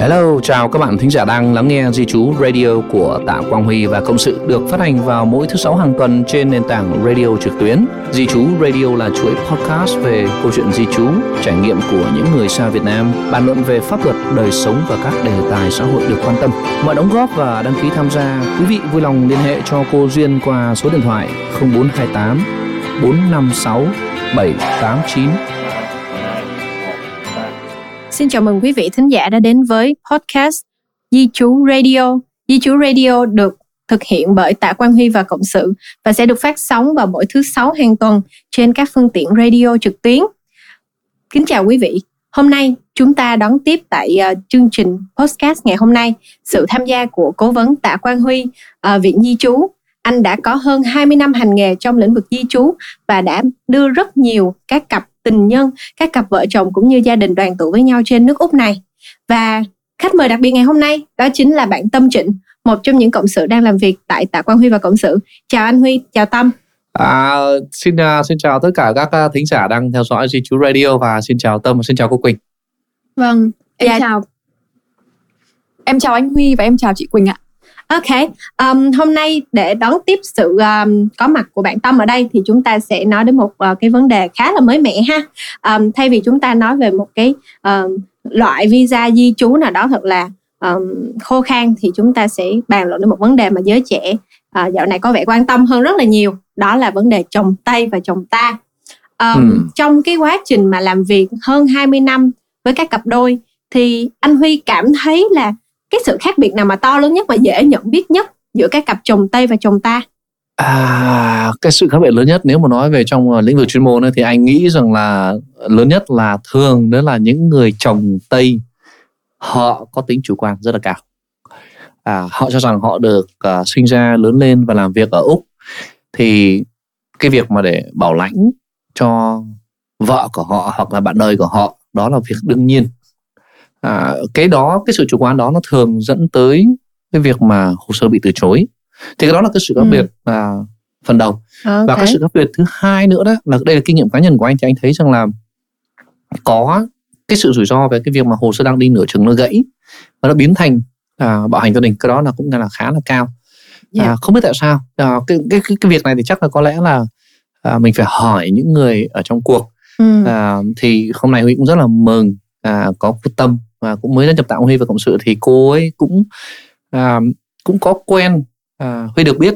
Hello, chào các bạn thính giả đang lắng nghe Di Chú Radio của Tạ Quang Huy và Cộng sự được phát hành vào mỗi thứ sáu hàng tuần trên nền tảng radio trực tuyến. Di Chú Radio là chuỗi podcast về câu chuyện di chú, trải nghiệm của những người xa Việt Nam, bàn luận về pháp luật, đời sống và các đề tài xã hội được quan tâm. Mọi đóng góp và đăng ký tham gia, quý vị vui lòng liên hệ cho cô Duyên qua số điện thoại 0428 456 789 Xin chào mừng quý vị thính giả đã đến với podcast Di Chú Radio. Di Chú Radio được thực hiện bởi Tạ Quang Huy và Cộng sự và sẽ được phát sóng vào mỗi thứ sáu hàng tuần trên các phương tiện radio trực tuyến. Kính chào quý vị. Hôm nay chúng ta đón tiếp tại uh, chương trình podcast ngày hôm nay sự tham gia của cố vấn Tạ Quang Huy, uh, Viện Di Chú. Anh đã có hơn 20 năm hành nghề trong lĩnh vực di chú và đã đưa rất nhiều các cặp tình nhân, các cặp vợ chồng cũng như gia đình đoàn tụ với nhau trên nước Úc này. Và khách mời đặc biệt ngày hôm nay đó chính là bạn Tâm Trịnh, một trong những cộng sự đang làm việc tại Tạ Quang Huy và Cộng sự. Chào anh Huy, chào Tâm. À, xin uh, xin chào tất cả các uh, thính giả đang theo dõi Di Chú Radio và xin chào Tâm và xin chào cô Quỳnh. Vâng, em dạ. chào. Em chào anh Huy và em chào chị Quỳnh ạ. Ok, um, hôm nay để đón tiếp sự um, có mặt của bạn Tâm ở đây thì chúng ta sẽ nói đến một uh, cái vấn đề khá là mới mẻ ha. Um, thay vì chúng ta nói về một cái um, loại visa di trú nào đó thật là um, khô khan thì chúng ta sẽ bàn luận đến một vấn đề mà giới trẻ uh, dạo này có vẻ quan tâm hơn rất là nhiều. Đó là vấn đề chồng Tây và chồng ta. Um, ừ. Trong cái quá trình mà làm việc hơn 20 năm với các cặp đôi thì anh Huy cảm thấy là cái sự khác biệt nào mà to lớn nhất và dễ nhận biết nhất giữa các cặp chồng tây và chồng ta? À, cái sự khác biệt lớn nhất nếu mà nói về trong ờ, lĩnh vực chuyên môn ấy, thì anh nghĩ rằng là lớn nhất là thường đó là những người chồng Tây họ có tính chủ quan rất là cao. À, họ cho rằng họ được uh, sinh ra lớn lên và làm việc ở Úc. Thì cái việc mà để bảo lãnh cho vợ của họ hoặc là bạn đời của họ đó là việc đương nhiên à, cái đó cái sự chủ quan đó nó thường dẫn tới cái việc mà hồ sơ bị từ chối thì cái đó là cái sự khác ừ. biệt à, phần đầu okay. và cái sự khác biệt thứ hai nữa đó là đây là kinh nghiệm cá nhân của anh thì anh thấy rằng là có cái sự rủi ro về cái việc mà hồ sơ đang đi nửa chừng nó gãy và nó biến thành à, bạo hành gia đình cái đó là cũng là khá là cao yeah. Dạ. à, không biết tại sao à, cái, cái cái cái việc này thì chắc là có lẽ là à, mình phải hỏi những người ở trong cuộc ừ. à, thì hôm nay huy cũng rất là mừng à, có quyết tâm và cũng mới gia nhập tạo huy và cộng sự thì cô ấy cũng à, cũng có quen à, huy được biết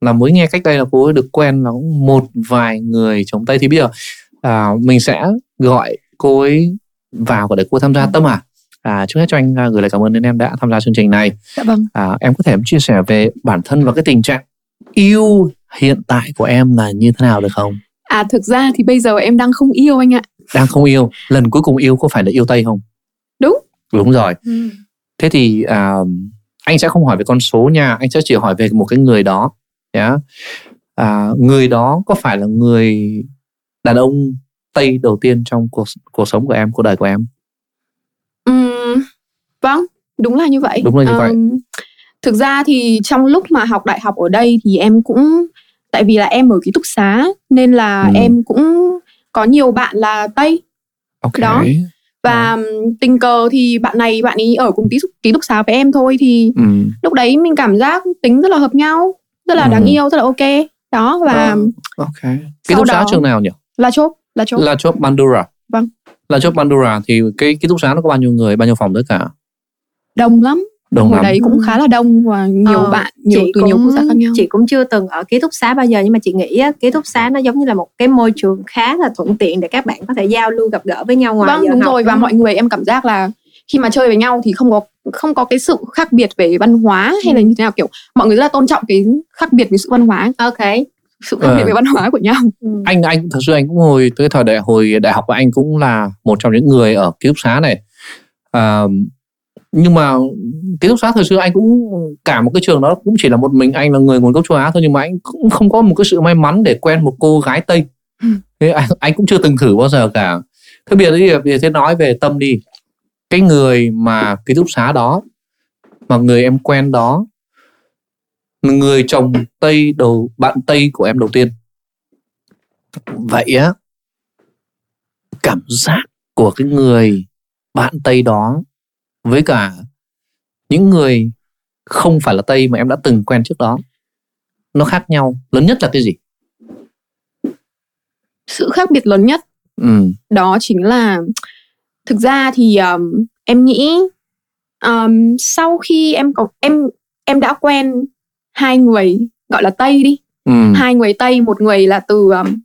là mới nghe cách đây là cô ấy được quen là một vài người chống tây thì bây giờ à, mình sẽ gọi cô ấy vào để cô tham gia tâm à À, trước hết cho anh à, gửi lời cảm ơn đến em đã tham gia chương trình này. Dạ vâng. À, em có thể chia sẻ về bản thân và cái tình trạng yêu hiện tại của em là như thế nào được không? À thực ra thì bây giờ em đang không yêu anh ạ. Đang không yêu. Lần cuối cùng yêu có phải là yêu Tây không? Đúng. Rồi. Ừ. Thế thì à, anh sẽ không hỏi về con số nha, anh sẽ chỉ hỏi về một cái người đó. Yeah. À, người đó có phải là người đàn ông Tây đầu tiên trong cuộc cuộc sống của em, cuộc đời của em? Ừ, vâng, đúng là như vậy. Đúng là như um, vậy. Thực ra thì trong lúc mà học đại học ở đây thì em cũng tại vì là em ở ký túc xá nên là ừ. em cũng có nhiều bạn là tây okay. đó và ừ. tình cờ thì bạn này bạn ấy ở cùng ký túc, ký túc xá với em thôi thì ừ. lúc đấy mình cảm giác tính rất là hợp nhau rất là ừ. đáng yêu rất là ok đó và ừ. ok ký túc xá trường nào nhỉ là chốt là chốt là chốt Bandura vâng là chốt Bandura thì cái ký túc xá nó có bao nhiêu người bao nhiêu phòng tất cả đông lắm đông hồi lắm. đấy cũng khá là đông và nhiều ờ, bạn nhiều từ cũng, nhiều quốc gia khác nhau. chị cũng chưa từng ở ký túc xá bao giờ nhưng mà chị nghĩ á, ký túc xá nó giống như là một cái môi trường khá là thuận tiện để các bạn có thể giao lưu gặp gỡ với nhau ngoài vâng, giờ đúng học rồi và mọi người em cảm giác là khi mà chơi với nhau thì không có không có cái sự khác biệt về văn hóa hay là ừ. như thế nào kiểu mọi người rất là tôn trọng cái khác biệt về sự văn hóa. Ok. Sự khác biệt về văn hóa của nhau. Ừ. anh anh thật sự anh cũng hồi tới thời đại hồi đại học của anh cũng là một trong những người ở ký túc xá này. À, nhưng mà ký túc xá thời xưa anh cũng cả một cái trường đó cũng chỉ là một mình anh là người nguồn gốc châu Á thôi nhưng mà anh cũng không có một cái sự may mắn để quen một cô gái Tây. Ừ. thế anh, anh cũng chưa từng thử bao giờ cả. Thế bây giờ thì thế nói về tâm đi. Cái người mà ký túc xá đó mà người em quen đó người chồng Tây đầu bạn Tây của em đầu tiên. Vậy á cảm giác của cái người bạn tây đó với cả những người không phải là tây mà em đã từng quen trước đó nó khác nhau lớn nhất là cái gì sự khác biệt lớn nhất ừ. đó chính là thực ra thì um, em nghĩ um, sau khi em có em em đã quen hai người gọi là tây đi ừ. hai người tây một người là từ um,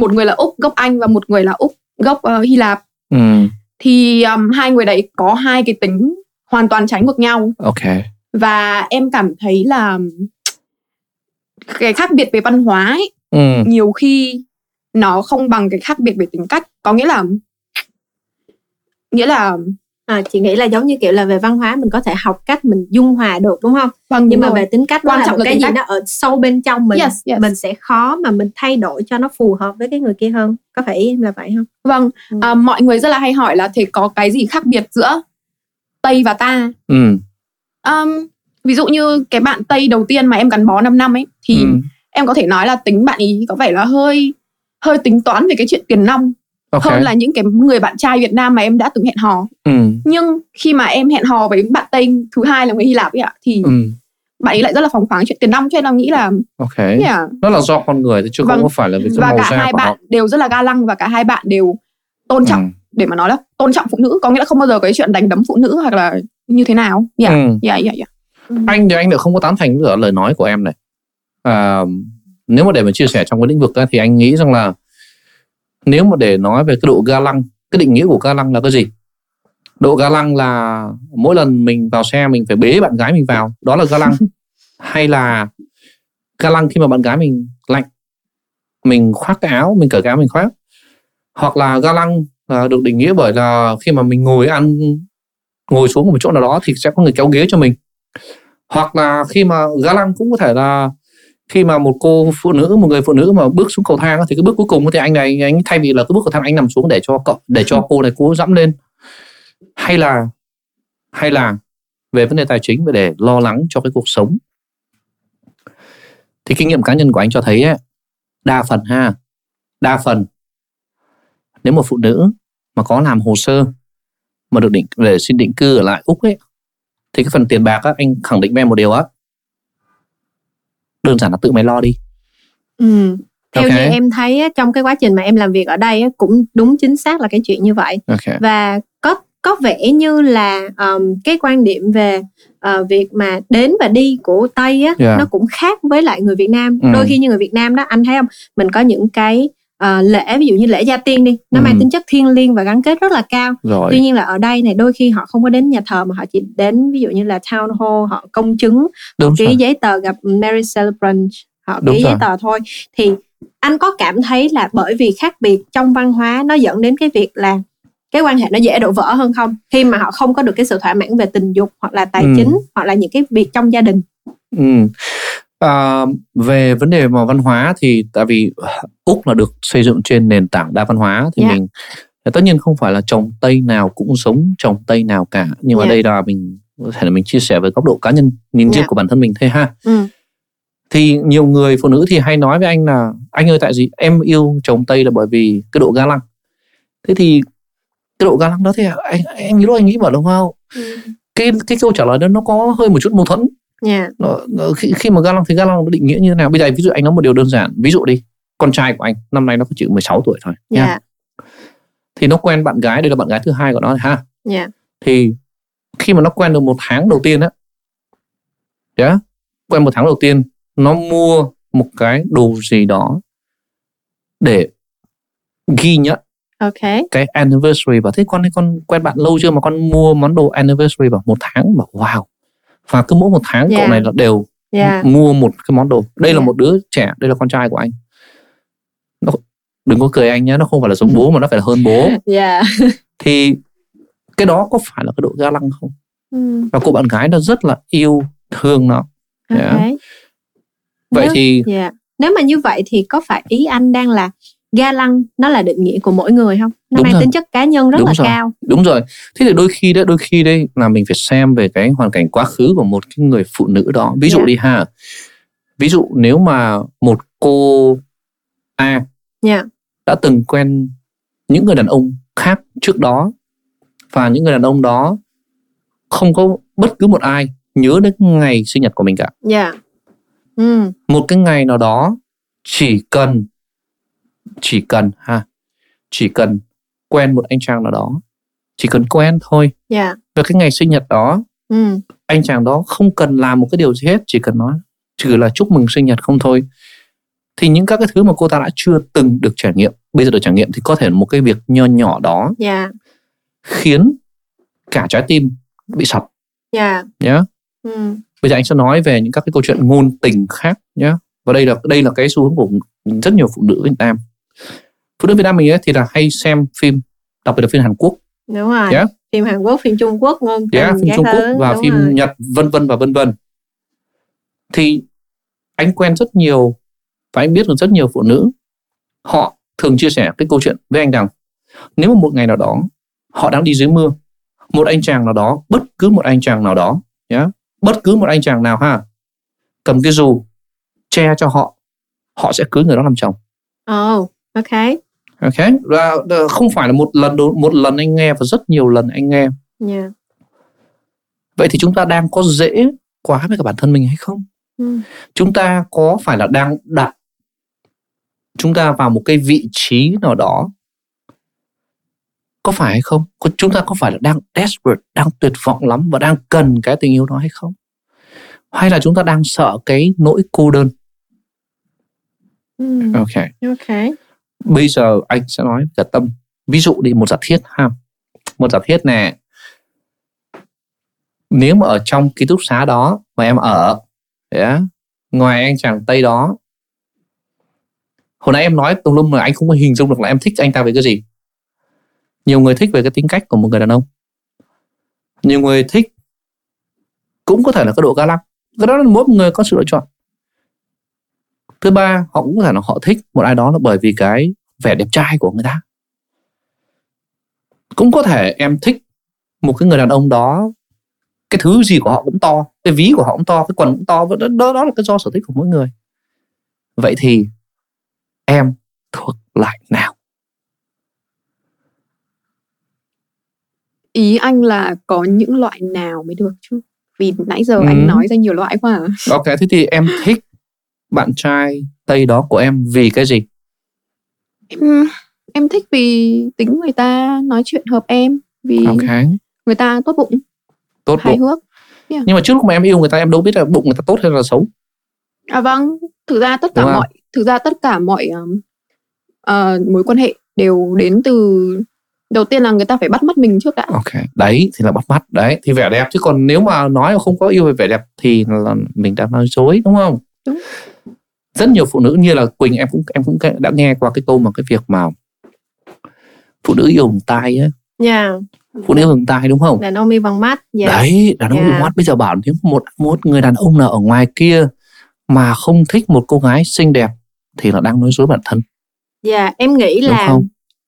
một người là úc gốc anh và một người là úc gốc uh, hy lạp ừ. Thì um, hai người đấy có hai cái tính hoàn toàn trái ngược nhau. Ok. Và em cảm thấy là cái khác biệt về văn hóa ấy, ừ. nhiều khi nó không bằng cái khác biệt về tính cách. Có nghĩa là nghĩa là à, chị nghĩ là giống như kiểu là về văn hóa mình có thể học cách mình dung hòa được đúng không vâng nhưng mà về tính cách quan trọng là một là cái tính gì cách. nó ở sâu bên trong mình yes, yes. mình sẽ khó mà mình thay đổi cho nó phù hợp với cái người kia hơn có phải ý em là vậy không vâng Ừ. à, mọi người rất là hay hỏi là thế có cái gì khác biệt giữa tây và ta ừ. um, ví dụ như cái bạn tây đầu tiên mà em gắn bó 5 năm ấy thì ừ. em có thể nói là tính bạn ý có vẻ là hơi hơi tính toán về cái chuyện tiền nong ok hơn là những cái người bạn trai Việt Nam mà em đã từng hẹn hò ừ. nhưng khi mà em hẹn hò với bạn Tây thứ hai là người Hy Lạp ấy ạ thì ừ. bạn ấy lại rất là phóng khoáng chuyện tiền nong cho nên là nghĩ là ok yeah. nó là do con người chứ Vâng. không có phải là vì cái và màu cả da hai của bạn họ đều rất là ga lăng và cả hai bạn đều tôn trọng ừ. để mà nói là tôn trọng phụ nữ có nghĩa là không bao giờ có cái chuyện đánh đấm phụ nữ hoặc là như thế nào yeah. Ừ. Yeah, yeah, yeah. anh thì anh lại không có tán thành với lời nói của em này à, nếu mà để mà chia sẻ trong cái lĩnh vực đó, thì anh nghĩ rằng là nếu mà để nói về cái độ ga lăng cái định nghĩa của ga lăng là cái gì? Độ ga lăng là mỗi lần mình vào xe mình phải bế bạn gái mình vào đó là ga lăng. Hay là ga lăng khi mà bạn gái mình lạnh mình khoác cái áo mình cởi cái áo mình khoác. Hoặc là ga lăng là được định nghĩa bởi là khi mà mình ngồi ăn ngồi xuống một chỗ nào đó thì sẽ có người kéo ghế cho mình. Hoặc là khi mà ga lăng cũng có thể là khi mà một cô phụ nữ một người phụ nữ mà bước xuống cầu thang thì cái bước cuối cùng thì anh này anh thay vì là cái bước cầu thang anh nằm xuống để cho cậu để cho cô này cố dẫm lên. Hay là hay là về vấn đề tài chính và để lo lắng cho cái cuộc sống. Thì kinh nghiệm cá nhân của anh cho thấy ấy, đa phần ha đa phần nếu một phụ nữ mà có làm hồ sơ mà được định để xin định cư ở lại úc ấy thì cái phần tiền bạc á, anh khẳng định với em một điều á đơn giản là tự mày lo đi ừ. theo Ok. như em thấy trong cái quá trình mà em làm việc ở đây cũng đúng chính xác là cái chuyện như vậy ok và có có vẻ như là um, cái quan điểm về uh, việc mà đến và đi của tây á Yeah. nó cũng khác với lại người Việt Nam Ừ. đôi khi như người Việt Nam đó anh thấy không mình có những cái uh, lễ ví dụ như lễ gia tiên đi nó Ừ. mang tính chất thiêng liêng và gắn kết rất là cao rồi tuy nhiên là ở đây này đôi khi họ không có đến nhà thờ mà họ chỉ đến ví dụ như là town hall họ công chứng đúng ký rồi giấy tờ gặp marriage celebrant họ Đúng ký giấy rồi. tờ thôi thì anh có cảm thấy là bởi vì khác biệt trong văn hóa nó dẫn đến cái việc là cái quan hệ nó dễ đổ vỡ hơn không khi mà họ không có được cái sự thỏa mãn về tình dục hoặc là tài Ừ. chính hoặc là những cái việc trong gia đình ừ. À, về vấn đề mà văn hóa thì tại vì úc là được xây dựng trên nền tảng đa văn hóa thì Dạ. mình tất nhiên không phải là chồng tây nào cũng giống chồng tây nào cả nhưng mà Dạ. đây là mình có thể là mình chia sẻ với góc độ cá nhân nhìn riêng Dạ. của bản thân mình thôi ha ừ. thì nhiều người phụ nữ thì hay nói với anh là anh ơi tại gì em yêu chồng tây là bởi vì cái độ ga lăng thế thì cái độ ga lăng đó thì anh anh nghĩ lúc anh nghĩ bảo đúng không cái cái câu trả lời đó nó có hơi một chút mâu thuẫn yeah. nó, nó, khi, khi mà ga lăng thì ga lăng nó định nghĩa như thế nào bây giờ ví dụ anh nói một điều đơn giản ví dụ đi con trai của anh năm nay nó chỉ 16 tuổi thôi nha Yeah. thì nó quen bạn gái đây là bạn gái thứ hai của nó ha Yeah. thì khi mà nó quen được một tháng đầu tiên á yeah, quen một tháng đầu tiên nó mua một cái đồ gì đó để ghi nhận ok cái anniversary và thế con con quen bạn lâu chưa mà con mua món đồ anniversary vào một tháng mà wow và cứ mỗi một tháng cậu Yeah. này là đều yeah. mua một cái món đồ đây là Yeah. một đứa trẻ đây là con trai của anh nó đừng có cười anh nhé nó không phải là giống bố mà nó phải là hơn bố yeah. thì cái đó có phải là cái độ ga lăng không ừ. và cô bạn gái nó rất là yêu thương nó ok Yeah. vậy Nếu- thì Dạ. Nếu mà như vậy thì có phải ý anh đang là ga lăng nó là định nghĩa của mỗi người không? Nó Đúng mang rồi. tính chất cá nhân rất Đúng là rồi. cao. đúng rồi thế thì đôi khi đấy đôi khi đây là mình phải xem về cái hoàn cảnh quá khứ của một cái người phụ nữ đó ví dụ Yeah. đi ha ví dụ nếu mà một cô A Dạ. đã từng quen những người đàn ông khác trước đó và những người đàn ông đó không có bất cứ một ai nhớ đến ngày sinh nhật của mình cả. Dạ. Yeah. Ừ. Một cái ngày nào đó chỉ cần chỉ cần ha chỉ cần quen một anh chàng nào đó chỉ cần quen thôi yeah. Dạ. và cái ngày sinh nhật đó ừ. anh chàng đó không cần làm một cái điều gì hết chỉ cần nói chỉ là chúc mừng sinh nhật không thôi thì những các cái thứ mà cô ta đã chưa từng được trải nghiệm bây giờ được trải nghiệm thì có thể một cái việc nho nhỏ đó yeah. Dạ. khiến cả trái tim bị sập yeah. nhé ừ. bây giờ anh sẽ nói về những các cái câu chuyện ngôn tình khác nhé và đây là đây là cái xu hướng của rất nhiều phụ nữ Việt Nam phụ nữ Việt Nam mình ấy thì là hay xem phim đặc biệt là phim Hàn Quốc. Đúng rồi. Yeah. phim Hàn Quốc phim Trung Quốc ngôn tình yeah, phim Trung Quốc và phim rồi. Nhật vân vân và vân vân. Thì anh quen rất nhiều và anh biết được rất nhiều phụ nữ. Họ thường chia sẻ cái câu chuyện với anh rằng nếu mà một ngày nào đó họ đang đi dưới mưa một anh chàng nào đó bất cứ một anh chàng nào đó nhé yeah, bất cứ một anh chàng nào ha cầm cái dù che cho họ họ sẽ cưới người đó làm chồng. Oh ok. Ok. Và không phải là một lần một lần anh nghe và rất nhiều lần anh nghe. Yeah. vậy thì chúng ta đang có dễ quá với cả bản thân mình hay không? Ừ. chúng ta có phải là đang đặt chúng ta vào một cái vị trí nào đó có phải hay không? Chúng ta có phải là đang desperate đang tuyệt vọng lắm và đang cần cái tình yêu đó hay không? Hay là chúng ta đang sợ cái nỗi cô đơn? Mm. ok. Ok bây giờ anh sẽ nói cả tâm. Ví dụ đi một giả thiết ha. Một giả thiết nè. Nếu mà ở trong ký túc xá đó mà em ở yeah, ngoài anh chàng tây đó hồi nãy em nói tùm lum mà anh không có hình dung được là em thích anh ta về cái gì. Nhiều người thích về cái tính cách của một người đàn ông. Nhiều người thích cũng có thể là cái độ ga lăng. Cái đó là mỗi người có sự lựa chọn thứ ba họ cũng có thể là họ thích một ai đó là bởi vì cái vẻ đẹp trai của người ta cũng có thể em thích một cái người đàn ông đó cái thứ gì của họ cũng to cái ví của họ cũng to cái quần cũng to đó, đó, đó là cái do sở thích của mỗi người vậy thì em thuộc lại nào ý anh là có những loại nào mới được chứ vì nãy giờ ừ. anh nói ra nhiều loại quá à. ok thế thì em thích bạn trai tây đó của em vì cái gì? Em em thích vì tính người ta nói chuyện hợp em vì okay. người ta tốt bụng tốt hài hước. Yeah. nhưng mà trước lúc mà em yêu người ta em đâu biết là bụng người ta tốt hay là xấu. À vâng. Thực ra tất cả mọi thực ra tất cả mọi uh, mối quan hệ đều đến từ đầu tiên là người ta phải bắt mắt mình trước đã. Ok. Đấy thì là bắt mắt. Đấy thì vẻ đẹp. Chứ còn nếu mà nói mà không có yêu về vẻ đẹp thì là mình đã nói dối đúng không đúng. Rất nhiều phụ nữ như là quỳnh em cũng em cũng đã nghe qua cái câu mà cái việc mà phụ nữ yêu hồng tai á. Yeah. phụ nữ hồng tai đúng không? Đàn ông yêu bằng mắt yeah. đấy đàn ông yeah. yêu mắt. Bây giờ bảo nếu một một người đàn ông nào ở ngoài kia mà không thích một cô gái xinh đẹp thì là đang nói dối bản thân. Dạ yeah, em nghĩ là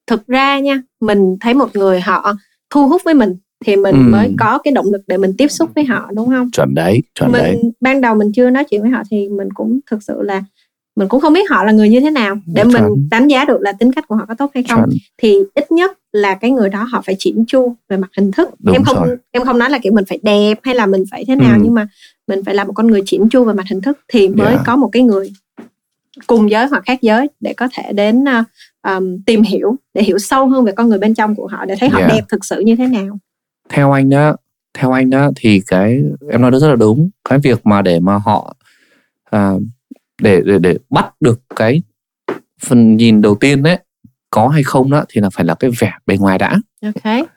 thực ra nha mình thấy một người họ thu hút với mình thì mình ừ. mới có cái động lực để mình tiếp xúc với họ đúng không chuẩn đấy chuẩn mình đấy ban đầu mình chưa nói chuyện với họ thì mình cũng thực sự là mình cũng không biết họ là người như thế nào để chuẩn. mình đánh giá được là tính cách của họ có tốt hay không chuẩn. thì ít nhất là cái người đó họ phải chỉnh chu về mặt hình thức Đúng em không rồi. em không nói là kiểu mình phải đẹp hay là mình phải thế nào ừ. nhưng mà mình phải là một con người chỉnh chu về mặt hình thức thì mới yeah. có một cái người cùng giới hoặc khác giới để có thể đến uh, um, tìm hiểu để hiểu sâu hơn về con người bên trong của họ để thấy họ yeah. đẹp thực sự như thế nào theo anh đó theo anh đó thì cái em nói rất là đúng. Cái việc mà để mà họ à, để để để bắt được cái phần nhìn đầu tiên đấy có hay không đó thì là phải là cái vẻ bề ngoài đã. Ok.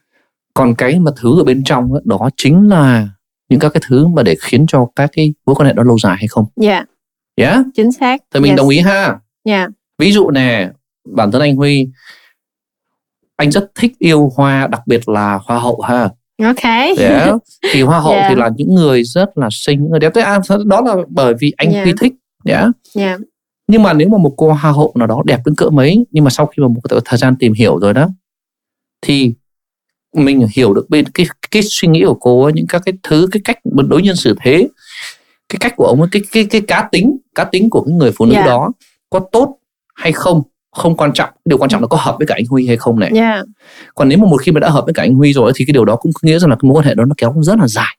Còn cái mà thứ ở bên trong đó, đó chính là những các cái thứ mà để khiến cho các cái mối quan hệ đó lâu dài hay không. Dạ. Yeah. yeah chính xác. Thì mình yes. đồng ý ha. Dạ. Yeah. ví dụ nè bản thân anh huy anh rất thích yêu hoa đặc biệt là hoa hậu ha ok yeah. thì hoa hậu yeah. thì là những người rất là xinh những người đẹp thế à, đó là bởi vì anh yeah. huy thích yeah. Yeah. nhưng mà nếu mà một cô hoa hậu nào đó đẹp đến cỡ mấy nhưng mà sau khi mà một thời gian tìm hiểu rồi đó thì mình hiểu được bên cái cái suy nghĩ của cô ấy, những các cái thứ cái cách đối nhân xử thế cái cách của ông ấy cái cái cái cá tính cá tính của cái người phụ nữ yeah. đó có tốt hay không không quan trọng điều quan trọng là có hợp với cả anh Huy hay không này yeah. còn nếu mà một khi mà đã hợp với cả anh Huy rồi thì cái điều đó cũng nghĩa rằng là cái mối quan hệ đó nó kéo rất là dài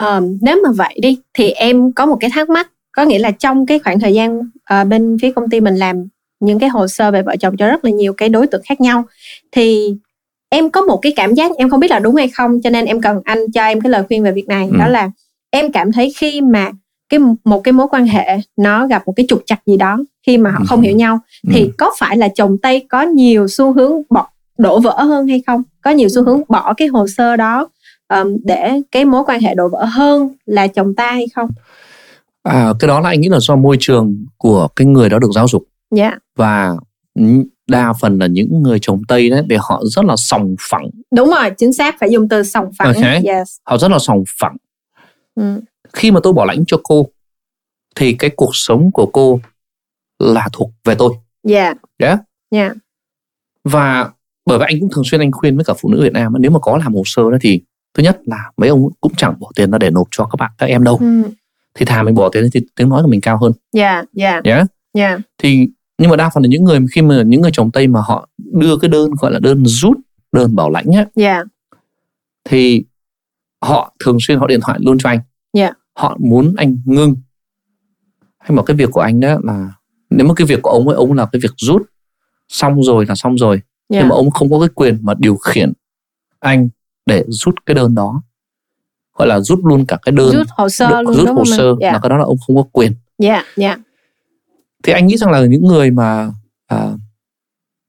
um, nếu mà vậy đi thì em có một cái thắc mắc có nghĩa là trong cái khoảng thời gian uh, bên phía công ty mình làm những cái hồ sơ về vợ chồng cho rất là nhiều cái đối tượng khác nhau thì em có một cái cảm giác em không biết là đúng hay không cho nên em cần anh cho em cái lời khuyên về việc này ừ. đó là em cảm thấy khi mà cái một cái mối quan hệ nó gặp một cái trục chặt gì đó khi mà họ không hiểu nhau thì ừ. có phải là chồng tây có nhiều xu hướng bỏ đổ vỡ hơn hay không có nhiều xu hướng bỏ cái hồ sơ đó um, để cái mối quan hệ đổ vỡ hơn là chồng ta hay không à, cái đó là anh nghĩ là do môi trường của cái người đó được giáo dục yeah. Dạ. và đa phần là những người chồng tây đấy để họ rất là sòng phẳng đúng rồi chính xác phải dùng từ sòng phẳng okay. yes. họ rất là sòng phẳng ừ. khi mà tôi bỏ lãnh cho cô thì cái cuộc sống của cô là thuộc về tôi. Yeah yeah yeah và bởi vậy anh cũng thường xuyên anh khuyên với cả phụ nữ Việt Nam nếu mà có làm hồ sơ đó thì thứ nhất là mấy ông cũng chẳng bỏ tiền ra để nộp cho các bạn các em đâu. Ừ. thì thà mình bỏ tiền thì tiếng nói của mình cao hơn. Yeah yeah yeah yeah thì nhưng mà đa phần là những người khi mà những người chồng tây mà họ đưa cái đơn gọi là đơn rút đơn bảo lãnh á yeah. thì họ thường xuyên họ điện thoại luôn cho anh. Yeah. họ muốn anh ngưng. Hay mà cái việc của anh đó là nếu mà cái việc của ông ấy ông là cái việc rút xong rồi là xong rồi. Yeah. nhưng mà ông không có cái quyền mà điều khiển anh để rút cái đơn đó. Gọi là rút luôn cả cái đơn rút hồ sơ luôn rút hồ sơ yeah. là cái đó là ông không có quyền. Yeah, yeah thì anh nghĩ rằng là những người mà à,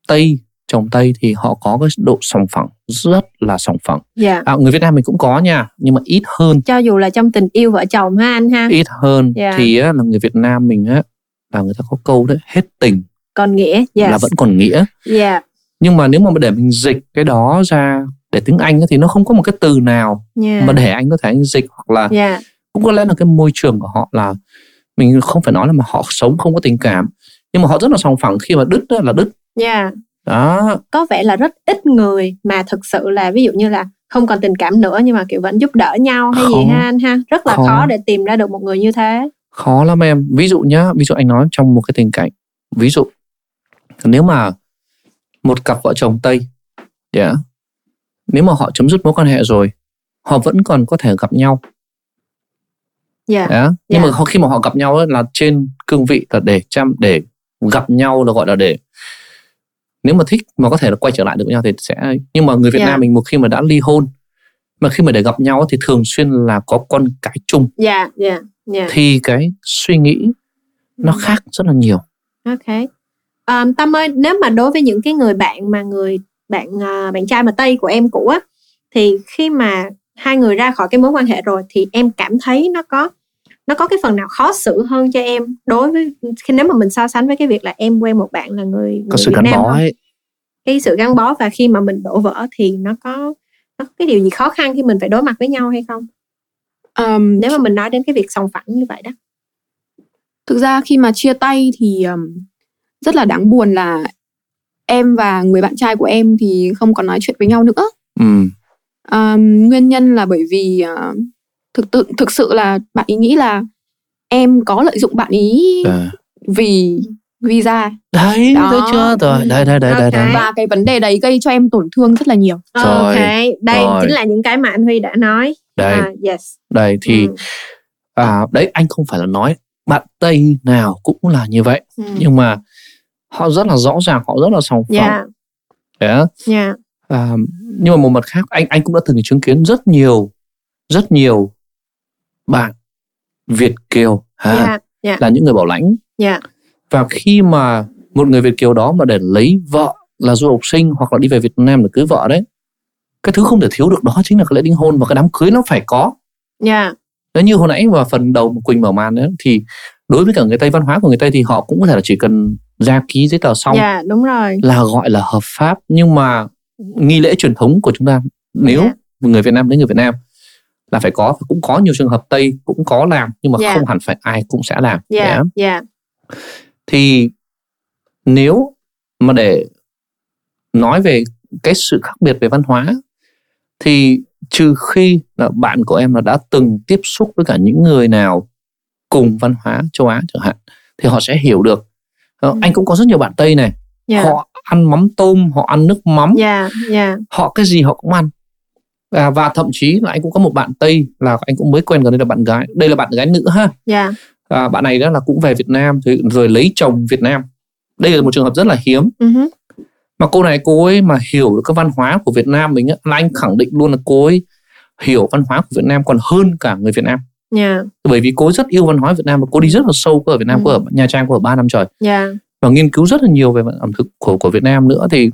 tây chồng tây thì họ có cái độ sòng phẳng rất là sòng phẳng yeah. à, người việt nam mình cũng có nha nhưng mà ít hơn cho dù là trong tình yêu vợ chồng ha anh ha ít hơn yeah. thì á, là người việt nam mình á là người ta có câu đấy hết tình còn nghĩa yes. là vẫn còn nghĩa yeah. nhưng mà nếu mà để mình dịch cái đó ra để tiếng anh thì nó không có một cái từ nào yeah. mà để anh có thể anh dịch hoặc là yeah. cũng có lẽ là cái môi trường của họ là mình không phải nói là mà họ sống không có tình cảm nhưng mà họ rất là sòng phẳng khi mà đứt đó là đứt yeah. Đó có vẻ là rất ít người mà thực sự là ví dụ như là không còn tình cảm nữa nhưng mà kiểu vẫn giúp đỡ nhau hay khó. gì ha anh ha rất là khó. khó để tìm ra được một người như thế khó lắm em ví dụ nhá ví dụ anh nói trong một cái tình cảnh ví dụ nếu mà một cặp vợ chồng tây yeah, nếu mà họ chấm dứt mối quan hệ rồi họ vẫn còn có thể gặp nhau yeah. Yeah. nhưng yeah. mà khi mà họ gặp nhau ấy, là trên cương vị là để chăm để gặp nhau là gọi là để nếu mà thích mà có thể là quay trở lại được với nhau thì sẽ nhưng mà người Việt yeah. Nam mình một khi mà đã ly hôn mà khi mà để gặp nhau thì thường xuyên là có con cái chung yeah, yeah, yeah. thì cái suy nghĩ nó ừ. khác rất là nhiều ok um, tâm ơi nếu mà đối với những cái người bạn mà người bạn uh, bạn trai mà tây của em cũ á thì khi mà hai người ra khỏi cái mối quan hệ rồi thì em cảm thấy nó có nó có cái phần nào khó xử hơn cho em đối với khi nếu mà mình so sánh với cái việc là em quen một bạn là người, người có sự Việt gắn Nam bó ấy. cái sự gắn bó và khi mà mình đổ vỡ thì nó có nó có cái điều gì khó khăn khi mình phải đối mặt với nhau hay không? Um, nếu mà mình nói đến cái việc sòng phẳng như vậy đó. Thực ra khi mà chia tay thì um, rất là đáng buồn là em và người bạn trai của em thì không còn nói chuyện với nhau nữa. Ừ. Um, nguyên nhân là bởi vì uh, thực tự thực sự là bạn ý nghĩ là em có lợi dụng bạn ý à. vì visa đấy đó. thấy chưa rồi đây đây đây okay. đây đây và cái vấn đề đấy gây cho em tổn thương rất là nhiều rồi, ok đây rồi. chính là những cái mà anh huy đã nói đây à, yes đây thì ừ. à đấy anh không phải là nói bạn tây nào cũng là như vậy ừ. nhưng mà họ rất là rõ ràng họ rất là sòng phẳng yeah. yeah. yeah à, nhưng mà một mặt khác anh anh cũng đã từng chứng kiến rất nhiều rất nhiều bạn Việt kiều ha, yeah, yeah. là những người bảo lãnh yeah. và khi mà một người Việt kiều đó mà để lấy vợ là du học sinh hoặc là đi về Việt Nam để cưới vợ đấy cái thứ không thể thiếu được đó chính là cái lễ đính hôn và cái đám cưới nó phải có yeah. Nếu như hồi nãy vào phần đầu Quỳnh mở màn đấy thì đối với cả người Tây văn hóa của người Tây thì họ cũng có thể là chỉ cần ra ký giấy tờ xong yeah, đúng rồi. là gọi là hợp pháp nhưng mà nghi lễ truyền thống của chúng ta nếu yeah. Dạ. người Việt Nam đến người Việt Nam là phải có cũng có nhiều trường hợp Tây cũng có làm nhưng mà yeah. Dạ. không hẳn phải ai cũng sẽ làm yeah. Yeah. Yeah. thì nếu mà để nói về cái sự khác biệt về văn hóa thì trừ khi là bạn của em là đã từng tiếp xúc với cả những người nào cùng văn hóa châu Á chẳng hạn thì họ sẽ hiểu được uh, anh cũng có rất nhiều bạn tây này yeah. họ ăn mắm tôm họ ăn nước mắm yeah, yeah. họ cái gì họ cũng ăn à, và thậm chí là anh cũng có một bạn tây là anh cũng mới quen gần đây là bạn gái đây là bạn gái nữ ha yeah. à, bạn này đó là cũng về Việt Nam rồi, rồi lấy chồng Việt Nam đây là một trường hợp rất là hiếm uh-huh. mà cô này cô ấy mà hiểu được cái văn hóa của Việt Nam mình là anh khẳng định luôn là cô ấy hiểu văn hóa của Việt Nam còn hơn cả người Việt Nam yeah. bởi vì cô ấy rất yêu văn hóa Việt Nam và cô đi rất là sâu cô ở Việt Nam uh-huh. cô ở Nha Trang cô ở 3 năm trời yeah. và nghiên cứu rất là nhiều về ẩm thực của của Việt Nam nữa thì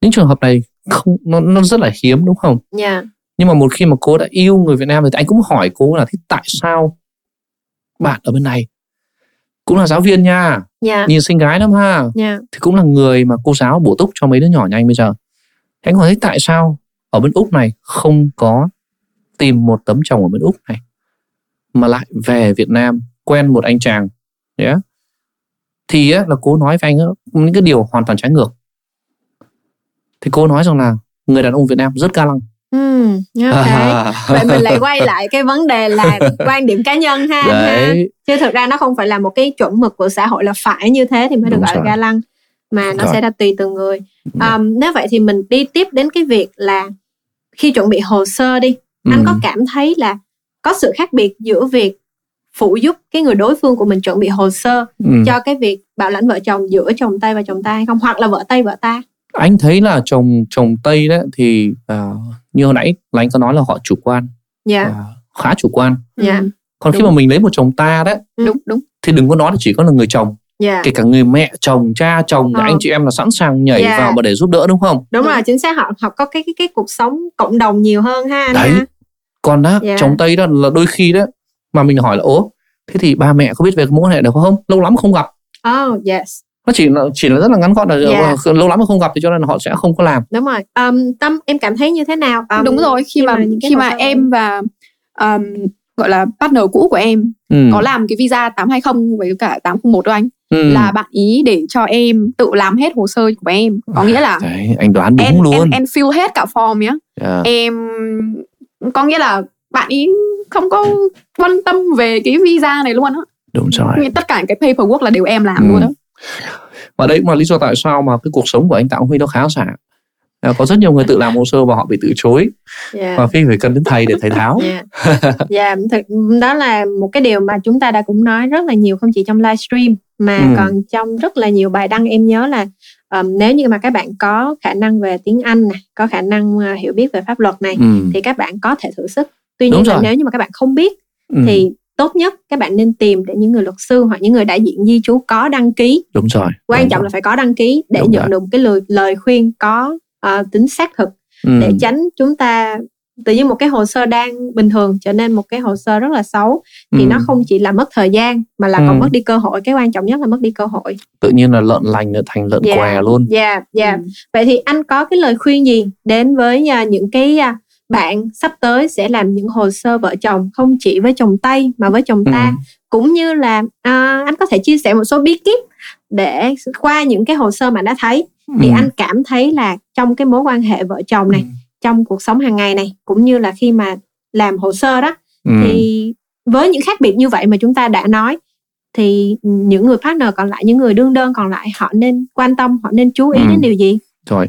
những trường hợp này không nó nó rất là hiếm đúng không? Yeah. Nhưng mà một khi mà cô đã yêu người Việt Nam thì anh cũng hỏi cô là thế tại sao bạn ở bên này cũng là giáo viên nha, yeah. nhìn xinh gái lắm ha, yeah. thì cũng là người mà cô giáo bổ túc cho mấy đứa nhỏ nhà anh bây giờ. Anh hỏi thế tại sao ở bên úc này không có tìm một tấm chồng ở bên úc này mà lại về Việt Nam quen một anh chàng, yeah. thì á, là cô nói với anh á, những cái điều hoàn toàn trái ngược thì cô nói rằng là người đàn ông Việt Nam rất ga lăng Ừ, okay. vậy mình lại quay lại cái vấn đề là quan điểm cá nhân ha, ha chứ thực ra nó không phải là một cái chuẩn mực của xã hội là phải như thế thì mới được Đúng gọi rồi. là ga lăng mà Đúng nó rồi. sẽ là tùy từng người um, nếu vậy thì mình đi tiếp đến cái việc là khi chuẩn bị hồ sơ đi ừ. anh có cảm thấy là có sự khác biệt giữa việc phụ giúp cái người đối phương của mình chuẩn bị hồ sơ ừ. cho cái việc bảo lãnh vợ chồng giữa chồng tây và chồng ta hay không hoặc là vợ tây vợ ta anh thấy là chồng chồng tây đấy thì uh, như hồi nãy là anh có nói là họ chủ quan yeah. uh, khá chủ quan yeah. còn đúng. khi mà mình lấy một chồng ta đấy đúng đúng thì đừng có nói là chỉ có là người chồng yeah. kể cả người mẹ chồng cha chồng ờ. anh chị em là sẵn sàng nhảy yeah. vào mà để giúp đỡ đúng không đúng, đúng. rồi chính xác họ họ có cái cái cái cuộc sống cộng đồng nhiều hơn ha đấy ha? còn đó yeah. chồng tây đó là đôi khi đó mà mình hỏi là ố thế thì ba mẹ có biết về cái mối quan hệ được không lâu lắm không gặp oh yes nó chỉ là chỉ là rất là ngắn gọn là yeah. Dạ. lâu lắm mà không gặp thì cho nên họ sẽ không có làm đúng rồi um, tâm em cảm thấy như thế nào um, đúng rồi khi, khi mà, khi mà em và um, gọi là partner cũ của em ừ. có làm cái visa 820 với cả 801 đâu anh ừ. là bạn ý để cho em tự làm hết hồ sơ của em có nghĩa là Đấy, anh đoán đúng em, luôn em, em fill hết cả form nhá yeah. em có nghĩa là bạn ý không có quan tâm về cái visa này luôn á đúng rồi tất cả cái paperwork là đều em làm ừ. luôn đó và đấy mà lý do tại sao mà cái cuộc sống của anh Tạ Huy nó khá giả à, có rất nhiều người tự làm hồ sơ và họ bị từ chối yeah. và phi phải cần đến thầy để thầy tháo yeah. yeah, thực đó là một cái điều mà chúng ta đã cũng nói rất là nhiều không chỉ trong livestream mà ừ. còn trong rất là nhiều bài đăng em nhớ là um, nếu như mà các bạn có khả năng về tiếng Anh này có khả năng uh, hiểu biết về pháp luật này ừ. thì các bạn có thể thử sức tuy nhiên là nếu như mà các bạn không biết ừ. thì tốt nhất các bạn nên tìm để những người luật sư hoặc những người đại diện di trú có đăng ký đúng rồi quan đúng trọng rồi. là phải có đăng ký để đúng nhận rồi. được cái lời lời khuyên có uh, tính xác thực ừ. để tránh chúng ta tự nhiên một cái hồ sơ đang bình thường trở nên một cái hồ sơ rất là xấu thì ừ. nó không chỉ là mất thời gian mà là ừ. còn mất đi cơ hội cái quan trọng nhất là mất đi cơ hội tự nhiên là lợn lành nữa thành lợn yeah. què luôn dạ yeah, dạ yeah. ừ. vậy thì anh có cái lời khuyên gì đến với uh, những cái uh, bạn sắp tới sẽ làm những hồ sơ vợ chồng không chỉ với chồng tây mà với chồng ta ừ. cũng như là à, anh có thể chia sẻ một số bí kíp để qua những cái hồ sơ mà đã thấy ừ. thì anh cảm thấy là trong cái mối quan hệ vợ chồng này ừ. trong cuộc sống hàng ngày này cũng như là khi mà làm hồ sơ đó ừ. thì với những khác biệt như vậy mà chúng ta đã nói thì những người partner còn lại những người đương đơn còn lại họ nên quan tâm họ nên chú ý ừ. đến điều gì rồi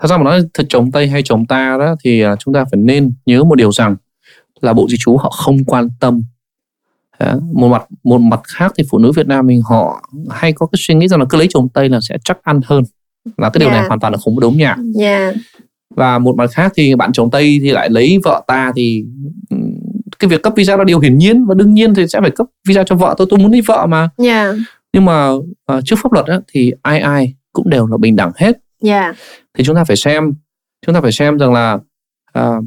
thật ra mà nói thật chồng tây hay chồng ta đó thì uh, chúng ta phải nên nhớ một điều rằng là bộ di trú họ không quan tâm Đó. một mặt một mặt khác thì phụ nữ Việt Nam mình họ hay có cái suy nghĩ rằng là cứ lấy chồng tây là sẽ chắc ăn hơn là cái điều yeah. này dạ. hoàn toàn là không đúng nha yeah. và một mặt khác thì bạn chồng tây thì lại lấy vợ ta thì cái việc cấp visa là điều hiển nhiên và đương nhiên thì sẽ phải cấp visa cho vợ tôi tôi muốn đi vợ mà yeah. nhưng mà uh, trước pháp luật á, thì ai ai cũng đều là bình đẳng hết yeah. thì chúng ta phải xem chúng ta phải xem rằng là uh,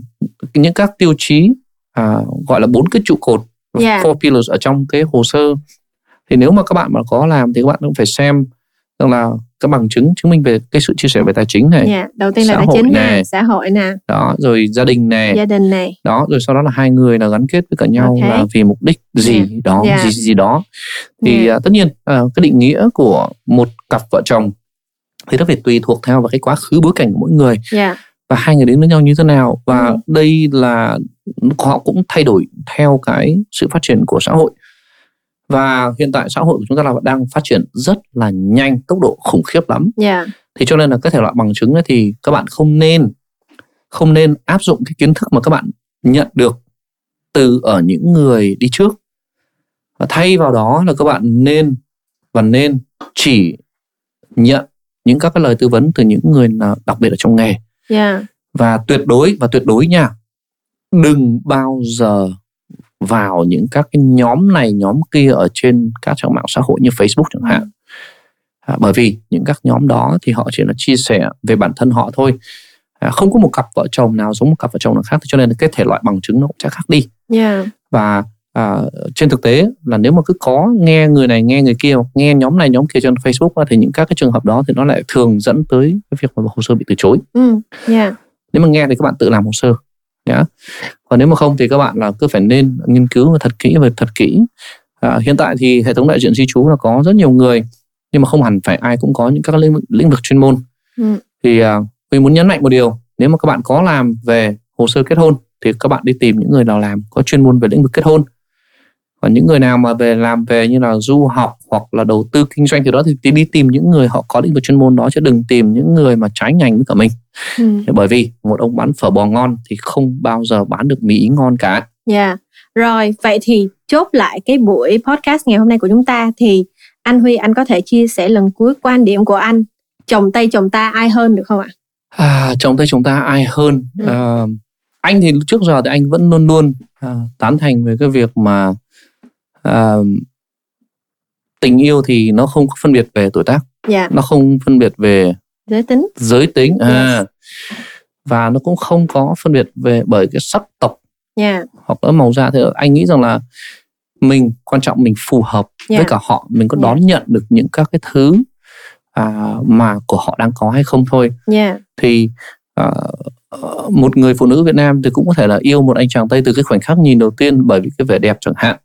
những các tiêu chí uh, gọi là bốn cái trụ cột yeah. four pillars ở trong cái hồ sơ thì nếu mà các bạn mà có làm thì các bạn cũng phải xem rằng là các bằng chứng chứng minh về cái sự chia sẻ về tài chính này yeah. đầu tiên là tài chính này xã hội nè đó rồi gia đình này gia đình này đó rồi sau đó là hai người là gắn kết với cả nhau okay. là vì mục đích gì yeah. đó yeah. gì gì đó thì yeah. uh, tất nhiên uh, cái định nghĩa của một cặp vợ chồng thì nó phải tùy thuộc theo vào cái quá khứ bối cảnh của mỗi người yeah. và hai người đến với nhau như thế nào và ừ. đây là họ cũng thay đổi theo cái sự phát triển của xã hội và hiện tại xã hội của chúng ta là đang phát triển rất là nhanh tốc độ khủng khiếp lắm yeah. thì cho nên là cái thể loại bằng chứng ấy thì các bạn không nên không nên áp dụng cái kiến thức mà các bạn nhận được từ ở những người đi trước và thay vào đó là các bạn nên và nên chỉ nhận những các cái lời tư vấn từ những người nào đặc biệt ở trong nghề yeah. và tuyệt đối và tuyệt đối nha đừng bao giờ vào những các cái nhóm này nhóm kia ở trên các trang mạng xã hội như Facebook chẳng hạn à, bởi vì những các nhóm đó thì họ chỉ là chia sẻ về bản thân họ thôi à, không có một cặp vợ chồng nào giống một cặp vợ chồng nào khác cho nên cái thể loại bằng chứng nó cũng sẽ khác đi yeah. và à, trên thực tế là nếu mà cứ có nghe người này nghe người kia nghe nhóm này nhóm kia trên Facebook thì những các cái trường hợp đó thì nó lại thường dẫn tới cái việc mà hồ sơ bị từ chối. Ừ, yeah. Nếu mà nghe thì các bạn tự làm hồ sơ nhá. Còn nếu mà không thì các bạn là cứ phải nên nghiên cứu thật kỹ và thật kỹ. À, hiện tại thì hệ thống đại diện di trú là có rất nhiều người nhưng mà không hẳn phải ai cũng có những các lĩnh, lĩnh vực chuyên môn. Ừ. Thì à, mình muốn nhấn mạnh một điều, nếu mà các bạn có làm về hồ sơ kết hôn thì các bạn đi tìm những người nào làm có chuyên môn về lĩnh vực kết hôn còn những người nào mà về làm về như là du học hoặc là đầu tư kinh doanh thì đó thì đi tìm những người họ có lĩnh vực chuyên môn đó chứ đừng tìm những người mà trái ngành với cả mình ừ. bởi vì một ông bán phở bò ngon thì không bao giờ bán được mì ý ngon cả dạ yeah. rồi vậy thì chốt lại cái buổi podcast ngày hôm nay của chúng ta thì anh Huy anh có thể chia sẻ lần cuối quan điểm của anh chồng tây chồng ta ai hơn được không ạ à, chồng tây chồng ta ai hơn ừ. à, anh thì trước giờ thì anh vẫn luôn luôn à, tán thành về cái việc mà à, tình yêu thì nó không có phân biệt về tuổi tác yeah. Dạ. nó không phân biệt về giới tính giới tính à yes. và nó cũng không có phân biệt về bởi cái sắc tộc yeah. Dạ. hoặc là màu da thì anh nghĩ rằng là mình quan trọng mình phù hợp yeah. với dạ. cả họ mình có đón yeah. nhận được những các cái thứ à, mà của họ đang có hay không thôi yeah. thì à, một người phụ nữ Việt Nam thì cũng có thể là yêu một anh chàng Tây từ cái khoảnh khắc nhìn đầu tiên bởi vì cái vẻ đẹp chẳng hạn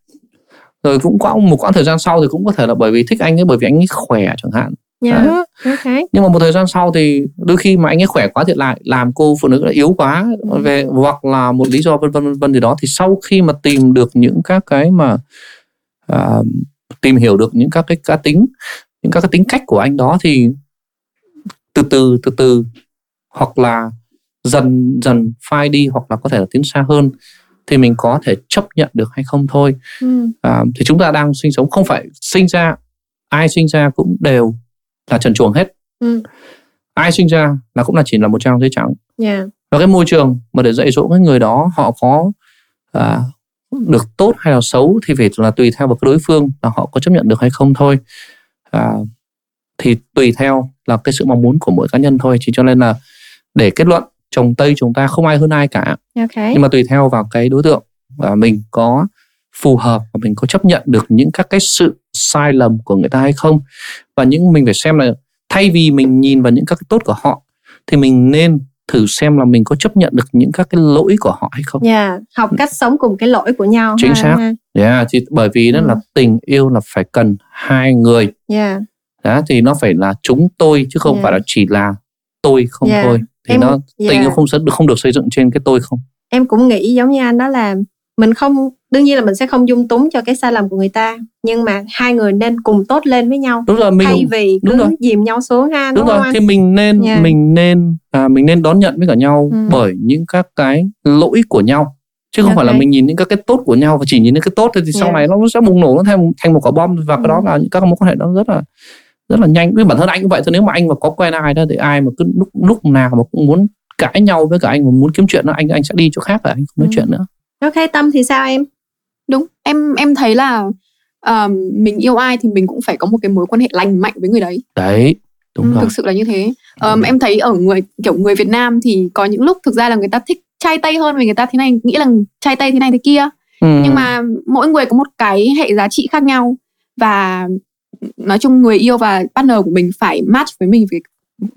rồi cũng có một quãng thời gian sau thì cũng có thể là bởi vì thích anh ấy bởi vì anh ấy khỏe chẳng hạn yeah, dạ, okay. nhưng mà một thời gian sau thì đôi khi mà anh ấy khỏe quá thì lại làm cô phụ nữ yếu quá ừ. về hoặc là một lý do vân vân vân vân gì đó thì sau khi mà tìm được những các cái mà uh, tìm hiểu được những các cái cá tính những các cái tính cách của anh đó thì từ từ từ từ hoặc là dần dần phai đi hoặc là có thể là tiến xa hơn thì mình có thể chấp nhận được hay không thôi ừ. à, thì chúng ta đang sinh sống không phải sinh ra ai sinh ra cũng đều là trần chuồng hết ừ. ai sinh ra là cũng là chỉ là một trang giấy trắng yeah. và cái môi trường mà để dạy dỗ cái người đó họ có à, được tốt hay là xấu thì phải là tùy theo vào cái đối phương là họ có chấp nhận được hay không thôi à, thì tùy theo là cái sự mong muốn của mỗi cá nhân thôi chỉ cho nên là để kết luận chồng tây chúng ta không ai hơn ai cả okay. nhưng mà tùy theo vào cái đối tượng và mình có phù hợp và mình có chấp nhận được những các cái sự sai lầm của người ta hay không và những mình phải xem là thay vì mình nhìn vào những các cái tốt của họ thì mình nên thử xem là mình có chấp nhận được những các cái lỗi của họ hay không. Yeah, học cách sống cùng cái lỗi của nhau. Chính ha, xác. Ha. Yeah, thì bởi vì đó ừ. là tình yêu là phải cần hai người. Yeah. Đó, thì nó phải là chúng tôi chứ không yeah. phải là chỉ là tôi không yeah. thôi thì em, nó tình yeah. yêu không sẽ được không được xây dựng trên cái tôi không em cũng nghĩ giống như anh đó là mình không đương nhiên là mình sẽ không dung túng cho cái sai lầm của người ta nhưng mà hai người nên cùng tốt lên với nhau đúng rồi mình thay vì cứ rồi. dìm nhau xuống ha đúng, đúng rồi thì mình nên yeah. mình nên à, mình nên đón nhận với cả nhau ừ. bởi những các cái lỗi của nhau chứ không okay. phải là mình nhìn những các cái tốt của nhau và chỉ nhìn những cái tốt thì, thì yeah. sau này nó sẽ bùng nổ nó thành thành một quả bom và ừ. cái đó là những các mối quan hệ đó rất là rất là nhanh. Với bản thân anh cũng vậy thôi nếu mà anh mà có quen ai đó thì ai mà cứ lúc lúc nào mà cũng muốn cãi nhau với cả anh mà muốn kiếm chuyện đó anh anh sẽ đi chỗ khác là anh không nói ừ. chuyện nữa. Ok tâm thì sao em? Đúng em em thấy là um, mình yêu ai thì mình cũng phải có một cái mối quan hệ lành mạnh với người đấy. Đấy đúng ừ, rồi. thực sự là như thế. Um, em thấy ở người kiểu người Việt Nam thì có những lúc thực ra là người ta thích trai tây hơn vì người ta thế này nghĩ là trai tây thế này thế kia. Ừ. nhưng mà mỗi người có một cái hệ giá trị khác nhau. Và nói chung người yêu và partner của mình phải match với mình về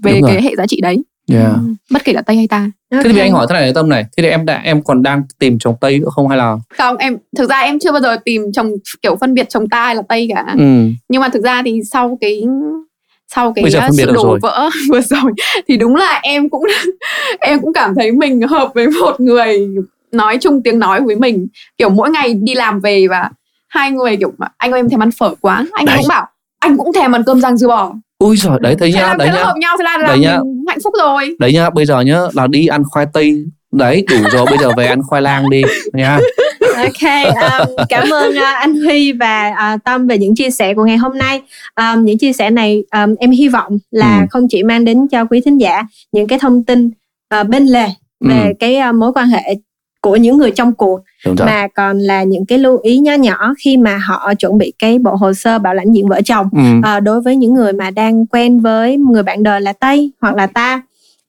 về cái hệ giá trị đấy. Yeah. Ừ, bất kể là tây hay ta. Thế thì anh hỏi thế này tâm này thế thì em đã em còn đang tìm chồng tây nữa không hay là? Không em thực ra em chưa bao giờ tìm chồng kiểu phân biệt chồng ta hay là tây cả. Ừ. nhưng mà thực ra thì sau cái sau cái sự đổ rồi. vỡ vừa rồi thì đúng là em cũng em cũng cảm thấy mình hợp với một người nói chung tiếng nói với mình. Kiểu mỗi ngày đi làm về và hai người kiểu anh ơi em thèm ăn phở quá. Anh đấy. cũng bảo anh cũng thèm ăn cơm rang dưa bò ui giời đấy thấy nhá đấy nhá hợp nhau thế là, là đấy nhá. hạnh phúc rồi đấy nhá bây giờ nhá là đi ăn khoai tây đấy đủ rồi bây giờ về ăn khoai lang đi nha ok um, cảm ơn uh, anh huy và uh, tâm về những chia sẻ của ngày hôm nay um, những chia sẻ này um, em hy vọng là ừ. không chỉ mang đến cho quý thính giả những cái thông tin uh, bên lề về ừ. cái uh, mối quan hệ của những người trong cuộc mà còn là những cái lưu ý nhỏ nhỏ khi mà họ chuẩn bị cái bộ hồ sơ bảo lãnh diện vợ chồng ừ. uh, đối với những người mà đang quen với người bạn đời là tây hoặc là ta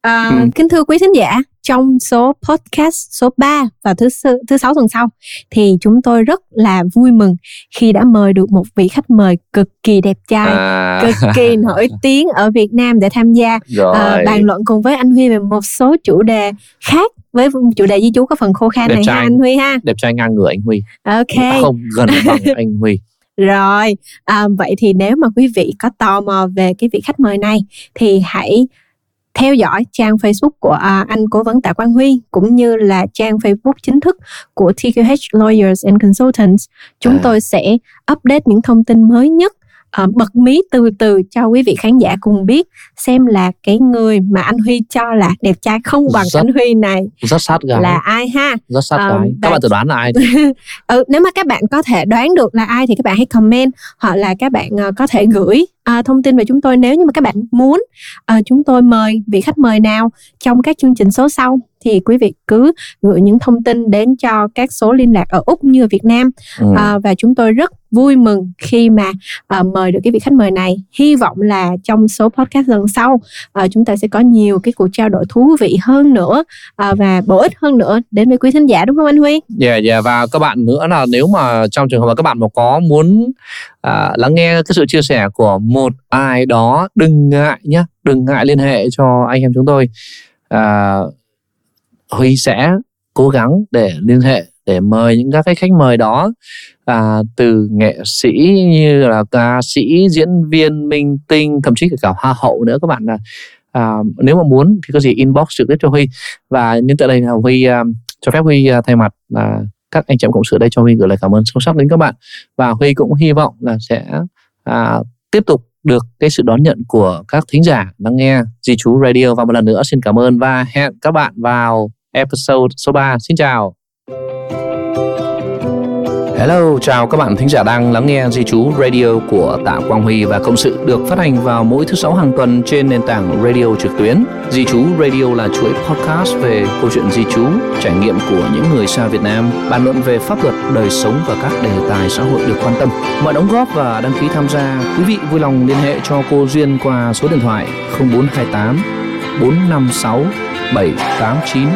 À, ừ. Kính thưa quý thính giả, trong số podcast số 3 vào thứ sư, thứ sáu tuần sau thì chúng tôi rất là vui mừng khi đã mời được một vị khách mời cực kỳ đẹp trai, à. cực kỳ nổi tiếng ở Việt Nam để tham gia uh, bàn luận cùng với anh Huy về một số chủ đề khác với chủ đề di chú có phần khô khan đẹp này trai, ha anh Huy ha. Đẹp trai ngang ngửa anh Huy. Ok. Không gần bằng anh Huy. Rồi, à, vậy thì nếu mà quý vị có tò mò về cái vị khách mời này thì hãy theo dõi trang Facebook của à, anh cố vấn Tạ Quang Huy cũng như là trang Facebook chính thức của TQH Lawyers and Consultants. Chúng à. tôi sẽ update những thông tin mới nhất uh, bật mí từ từ cho quý vị khán giả cùng biết xem là cái người mà anh Huy cho là đẹp trai không bằng rất, anh Huy này rất sát gái. là ai ha? Rất sát uh, gái. Các bạn tự đoán là ai ừ, nếu mà các bạn có thể đoán được là ai thì các bạn hãy comment hoặc là các bạn uh, có thể gửi uh, thông tin về chúng tôi nếu như mà các bạn muốn. Uh, chúng tôi mời vị khách mời nào trong các chương trình số sau thì quý vị cứ gửi những thông tin đến cho các số liên lạc ở úc như ở việt nam ừ. uh, và chúng tôi rất vui mừng khi mà uh, mời được cái vị khách mời này hy vọng là trong số podcast lần sau uh, chúng ta sẽ có nhiều cái cuộc trao đổi thú vị hơn nữa uh, và bổ ích hơn nữa đến với quý thính giả đúng không anh Huy? Dạ yeah, dạ yeah. và các bạn nữa là nếu mà trong trường hợp mà các bạn mà có muốn à, lắng nghe cái sự chia sẻ của một ai đó đừng ngại nhé đừng ngại liên hệ cho anh em chúng tôi à, huy sẽ cố gắng để liên hệ để mời những các cái khách mời đó. À, từ nghệ sĩ như là ca sĩ diễn viên minh tinh thậm chí cả hoa hậu nữa các bạn là à, nếu mà muốn thì có gì inbox trực tiếp cho huy. Và nhân tại đây là huy à, cho phép huy à, thay mặt là các anh chị em cộng sự đây cho huy gửi lời cảm ơn sâu sắc đến các bạn. Và huy cũng hy vọng là sẽ à, tiếp tục được cái sự đón nhận của các thính giả lắng nghe Di chú Radio. Và một lần nữa xin cảm ơn và hẹn các bạn vào episode số 3. Xin chào. Hello, chào các bạn thính giả đang lắng nghe Di Chú Radio của Tạ Quang Huy và Cộng sự được phát hành vào mỗi thứ sáu hàng tuần trên nền tảng radio trực tuyến. Di Chú Radio là chuỗi podcast về câu chuyện di chú, trải nghiệm của những người xa Việt Nam, bàn luận về pháp luật, đời sống và các đề tài xã hội được quan tâm. Mọi đóng góp và đăng ký tham gia, quý vị vui lòng liên hệ cho cô Duyên qua số điện thoại 0428 456 789